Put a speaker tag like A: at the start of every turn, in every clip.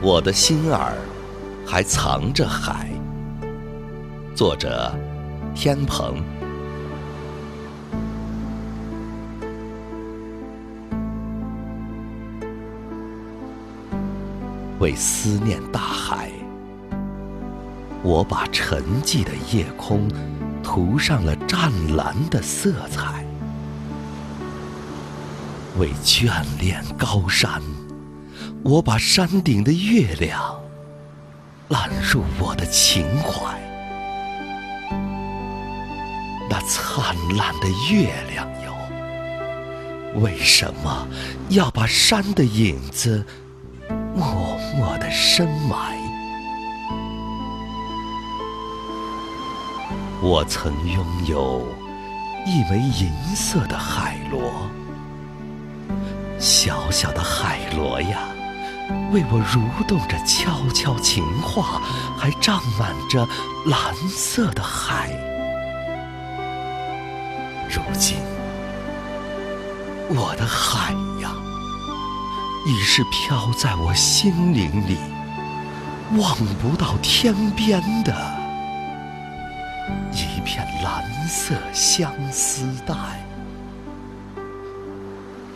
A: 我的心儿还藏着海。作者：天鹏。为思念大海，我把沉寂的夜空涂上了湛蓝的色彩；为眷恋高山，我把山顶的月亮揽入我的情怀。那灿烂的月亮哟，为什么要把山的影子？默默的深埋。我曾拥有一枚银色的海螺，小小的海螺呀，为我蠕动着悄悄情话，还胀满着蓝色的海。如今，我的海呀。已是飘在我心灵里，望不到天边的一片蓝色相思带，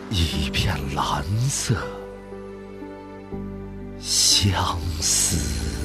A: 一片蓝色相思。